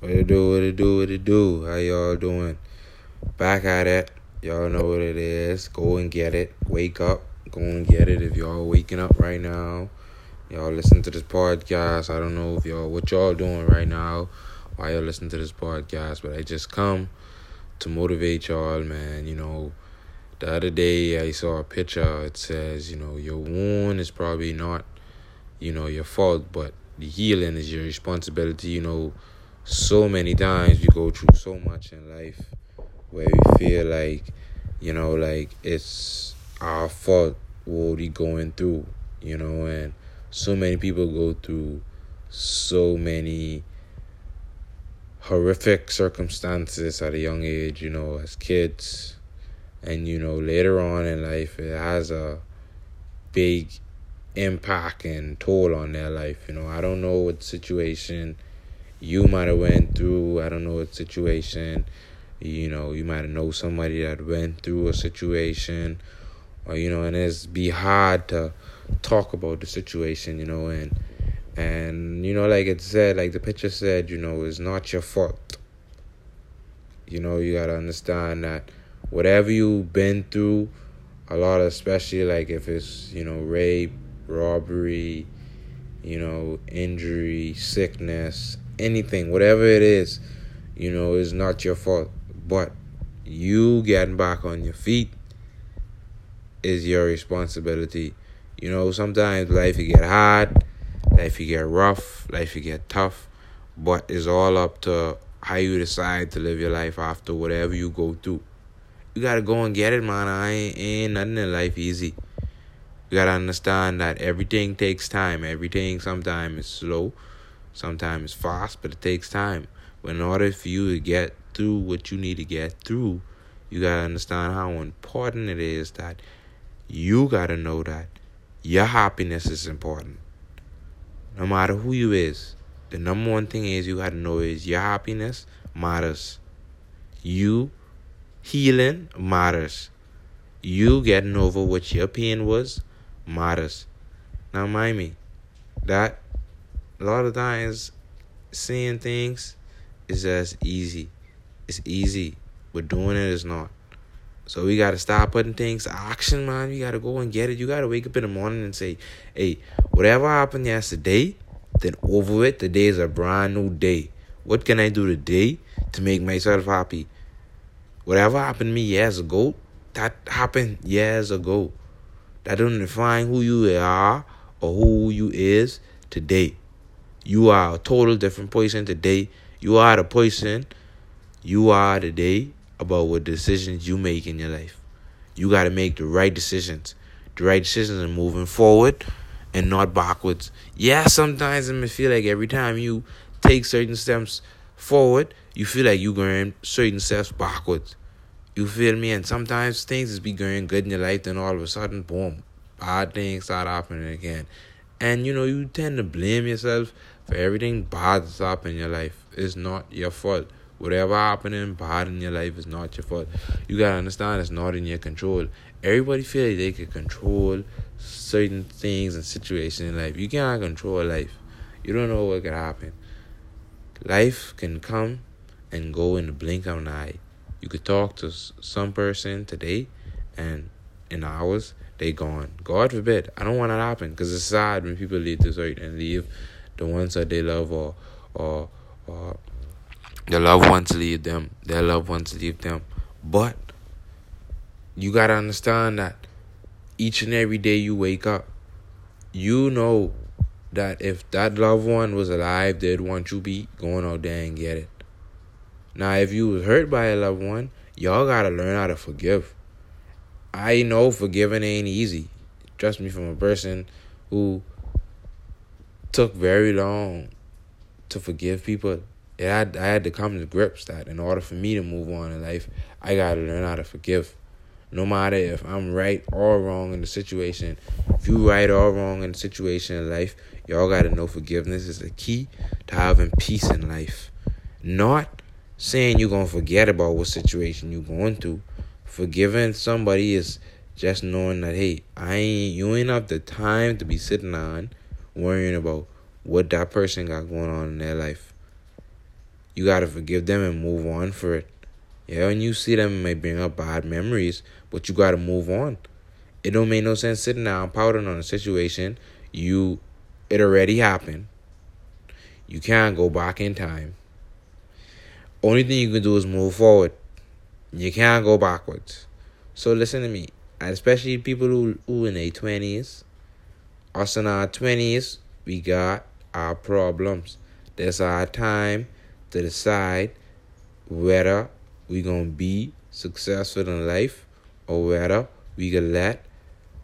What it do, what it do, what it do? How y'all doing? Back at it. Y'all know what it is. Go and get it. Wake up. Go and get it if y'all waking up right now. Y'all listen to this podcast. I don't know if y'all what y'all doing right now. Why y'all listen to this podcast, but I just come to motivate y'all, man. You know, the other day I saw a picture. It says, you know, your wound is probably not, you know, your fault, but the healing is your responsibility. You know, so many times we go through so much in life where we feel like, you know, like it's our fault what we going through, you know, and so many people go through so many horrific circumstances at a young age, you know, as kids. And, you know, later on in life, it has a big impact and toll on their life. You know, I don't know what situation you might have went through. I don't know what situation. You know, you might have know somebody that went through a situation, or you know, and it's be hard to talk about the situation. You know, and and you know, like it said, like the picture said, you know, it's not your fault. You know, you gotta understand that whatever you've been through, a lot, especially like if it's you know rape, robbery, you know, injury, sickness, anything, whatever it is, you know, is not your fault. But you getting back on your feet is your responsibility. You know, sometimes life you get hard, life you get rough, life you get tough, but it's all up to how you decide to live your life after whatever you go through. You gotta go and get it, man. I ain't, ain't nothing in life easy. You gotta understand that everything takes time. Everything sometimes is slow, sometimes fast, but it takes time. But in order for you to get through what you need to get through, you gotta understand how important it is that you gotta know that your happiness is important. No matter who you is, the number one thing is you gotta know is your happiness matters. You healing matters. You getting over what your pain was matters. Now mind me, that a lot of times seeing things is just easy. It's easy, but doing it is not. So we gotta stop putting things action, man. You gotta go and get it. You gotta wake up in the morning and say, "Hey, whatever happened yesterday, then over it. Today is a brand new day. What can I do today to make myself happy? Whatever happened to me years ago, that happened years ago. That don't define who you are or who you is today. You are a total different person today. You are the person you are today about what decisions you make in your life. You got to make the right decisions. The right decisions are moving forward and not backwards. Yeah, sometimes it may feel like every time you take certain steps forward, you feel like you're going certain steps backwards. You feel me? And sometimes things is be going good in your life, then all of a sudden, boom, bad things start happening again. And you know, you tend to blame yourself for everything bad that's happened in your life. It's not your fault. Whatever happening bad in your life is not your fault. You gotta understand it's not in your control. Everybody feel like they can control certain things and situations in life. You cannot control life. You don't know what could happen. Life can come and go in the blink of an eye. You could talk to some person today, and in hours they gone. God forbid. I don't want that to happen because it's sad when people leave this earth and leave the ones that they love or or or the loved ones leave them. Their loved ones leave them. But you gotta understand that each and every day you wake up, you know that if that loved one was alive, they'd want you be going out there and get it. Now, if you was hurt by a loved one, y'all gotta learn how to forgive. I know forgiving ain't easy. Trust me, from a person who took very long to forgive people. It had I had to come to grips that in order for me to move on in life, I gotta learn how to forgive. No matter if I'm right or wrong in the situation, if you right or wrong in the situation in life, y'all gotta know forgiveness is the key to having peace in life. Not saying you're gonna forget about what situation you're going through. Forgiving somebody is just knowing that hey, I ain't you ain't have the time to be sitting on worrying about what that person got going on in their life. you gotta forgive them and move on for it. Yeah, when you see them, it may bring up bad memories, but you gotta move on. It don't make no sense sitting down pouting on a situation you it already happened. You can't go back in time. Only thing you can do is move forward. You can't go backwards. So listen to me, especially people who who in their twenties, us in our twenties, we got our problems. There's our time to decide whether we're gonna be successful in life or whether we gonna let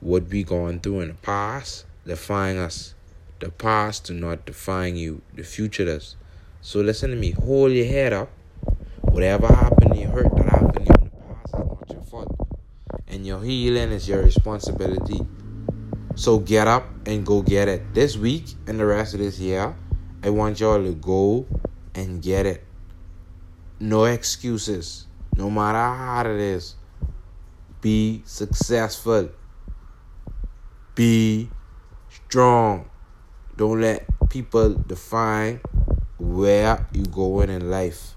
what we going through in the past define us. The past do not define you. The future does. So listen to me. Hold your head up. Whatever happened, you hurt that happened to in the past is not your fault. And your healing is your responsibility. So get up and go get it. This week and the rest of this year, I want y'all to go and get it. No excuses. No matter how hard it is. Be successful. Be strong. Don't let people define where you're going in life.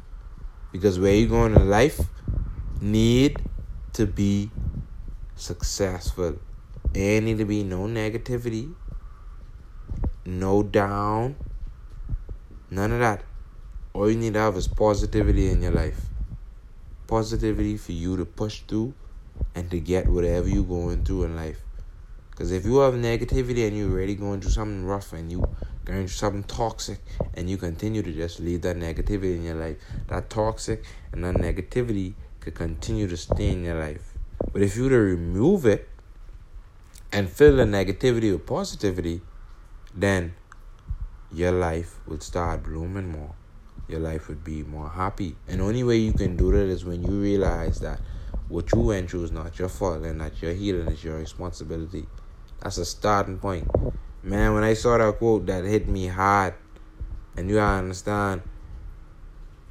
Because where you're going in life need to be successful. There need to be no negativity, no down, none of that. All you need to have is positivity in your life. Positivity for you to push through and to get whatever you're going through in life. Because if you have negativity and you're already going through something rough and you going through something toxic and you continue to just leave that negativity in your life, that toxic and that negativity could continue to stay in your life. But if you were to remove it and fill the negativity with positivity, then your life would start blooming more. Your life would be more happy. And only way you can do that is when you realize that what you went through is not your fault and that your healing is your responsibility. That's a starting point. Man, when I saw that quote, that hit me hard. And you understand,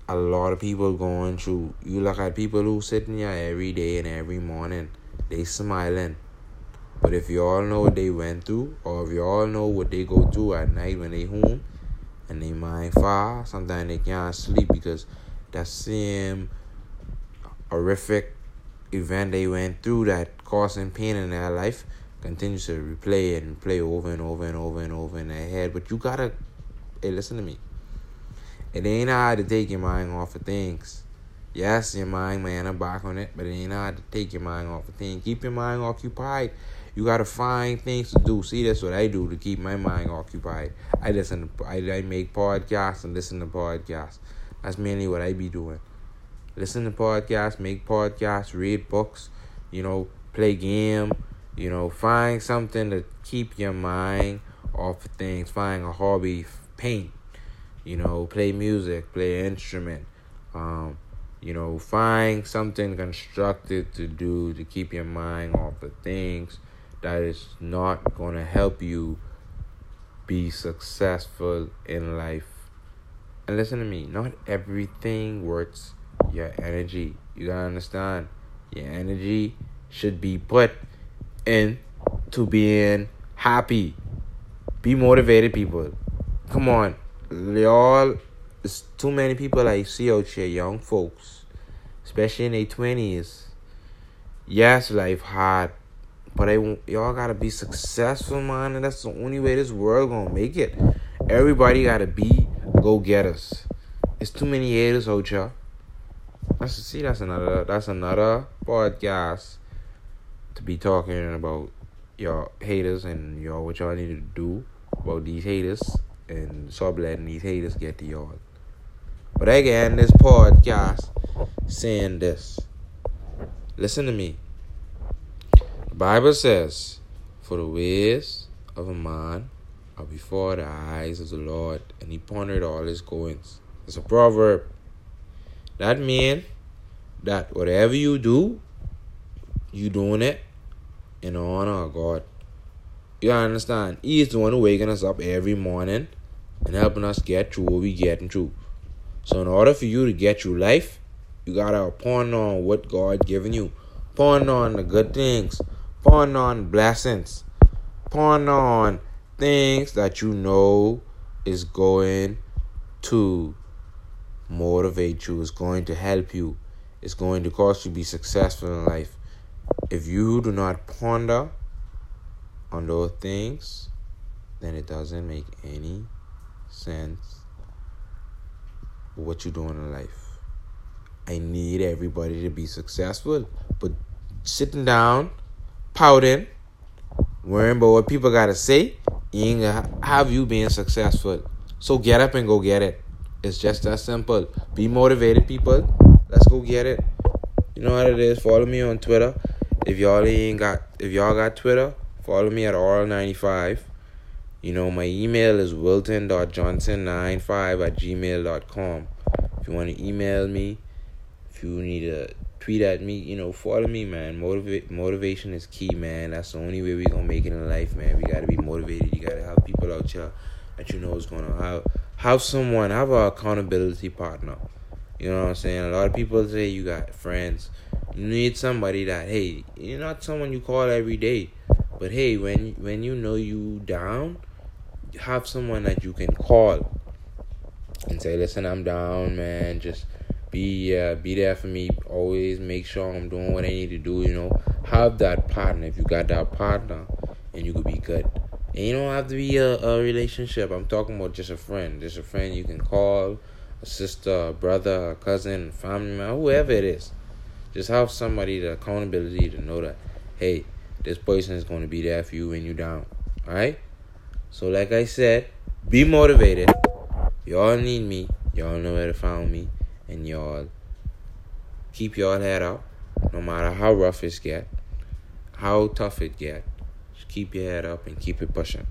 a lot of people going through. You look at people who sitting here every day and every morning, they smiling. But if you all know what they went through, or if you all know what they go through at night when they home, and they mind far, sometimes they can't sleep because that same horrific event they went through that causing pain in their life continues to replay and play over and over and over and over in their head. But you gotta, hey, listen to me. It ain't hard to take your mind off of things. Yes, your mind may back on it, but it ain't hard to take your mind off of things. Keep your mind occupied. You gotta find things to do. See, that's what I do to keep my mind occupied. I listen. To, I, I make podcasts and listen to podcasts. That's mainly what I be doing. Listen to podcasts, make podcasts, read books. You know, play game you know, find something to keep your mind off of things. Find a hobby, paint. You know, play music, play an instrument. Um, you know, find something constructive to do to keep your mind off of things that is not going to help you be successful in life. And listen to me, not everything works your energy. You gotta understand. Your energy should be put into being happy. Be motivated, people. Come on. Y'all, there's too many people I see out here, young folks, especially in their 20s. Yes, life hard, but I, y'all gotta be successful, man, and that's the only way this world gonna make it. Everybody gotta be go getters. It's too many haters out here. That's see, that's another that's another podcast to be talking about y'all haters and y'all what y'all need to do about these haters and stop letting these haters get to y'all. But again, this podcast saying this. Listen to me. The Bible says, For the ways of a man are before the eyes of the Lord, and he pondered all his goings. It's a proverb. That means that whatever you do, you doing it in honor of God. You understand? He is the one who waking us up every morning and helping us get through what we getting through. So in order for you to get through life, you gotta ponder on what God given you. Ponder on the good things. Ponder on blessings. Ponder on things that you know is going to motivate you. is going to help you. It's going to cause you to be successful in life. If you do not ponder on those things, then it doesn't make any sense what you're doing in life. I need everybody to be successful, but sitting down, pouting, worrying about what people gotta say, ain't gonna have you being successful. So get up and go get it. It's just that simple. Be motivated, people. Let's go get it. You know what it is. Follow me on Twitter. If y'all ain't got, if y'all got Twitter, follow me at R95. You know, my email is wilton.johnson95 at gmail.com. If you want to email me, you need to tweet at me, you know, follow me, man. Motivate motivation is key, man. That's the only way we gonna make it in life, man. We gotta be motivated. You gotta have people out here that you know is gonna have have someone, have an accountability partner. You know what I'm saying? A lot of people say you got friends. You need somebody that hey, you're not someone you call every day. But hey, when when you know you down, have someone that you can call and say, "Listen, I'm down, man. Just be uh, be there for me. Always make sure I'm doing what I need to do. You know, have that partner. If you got that partner, and you could be good. And you don't have to be a, a relationship. I'm talking about just a friend. Just a friend you can call, a sister, a brother, a cousin, family member, whoever it is. Just have somebody the accountability to know that, hey, this person is going to be there for you when you're down. All right. So, like I said, be motivated. Y'all need me. Y'all know where to find me. And y'all keep y'all head up. No matter how rough it get, how tough it get. Just keep your head up and keep it pushing.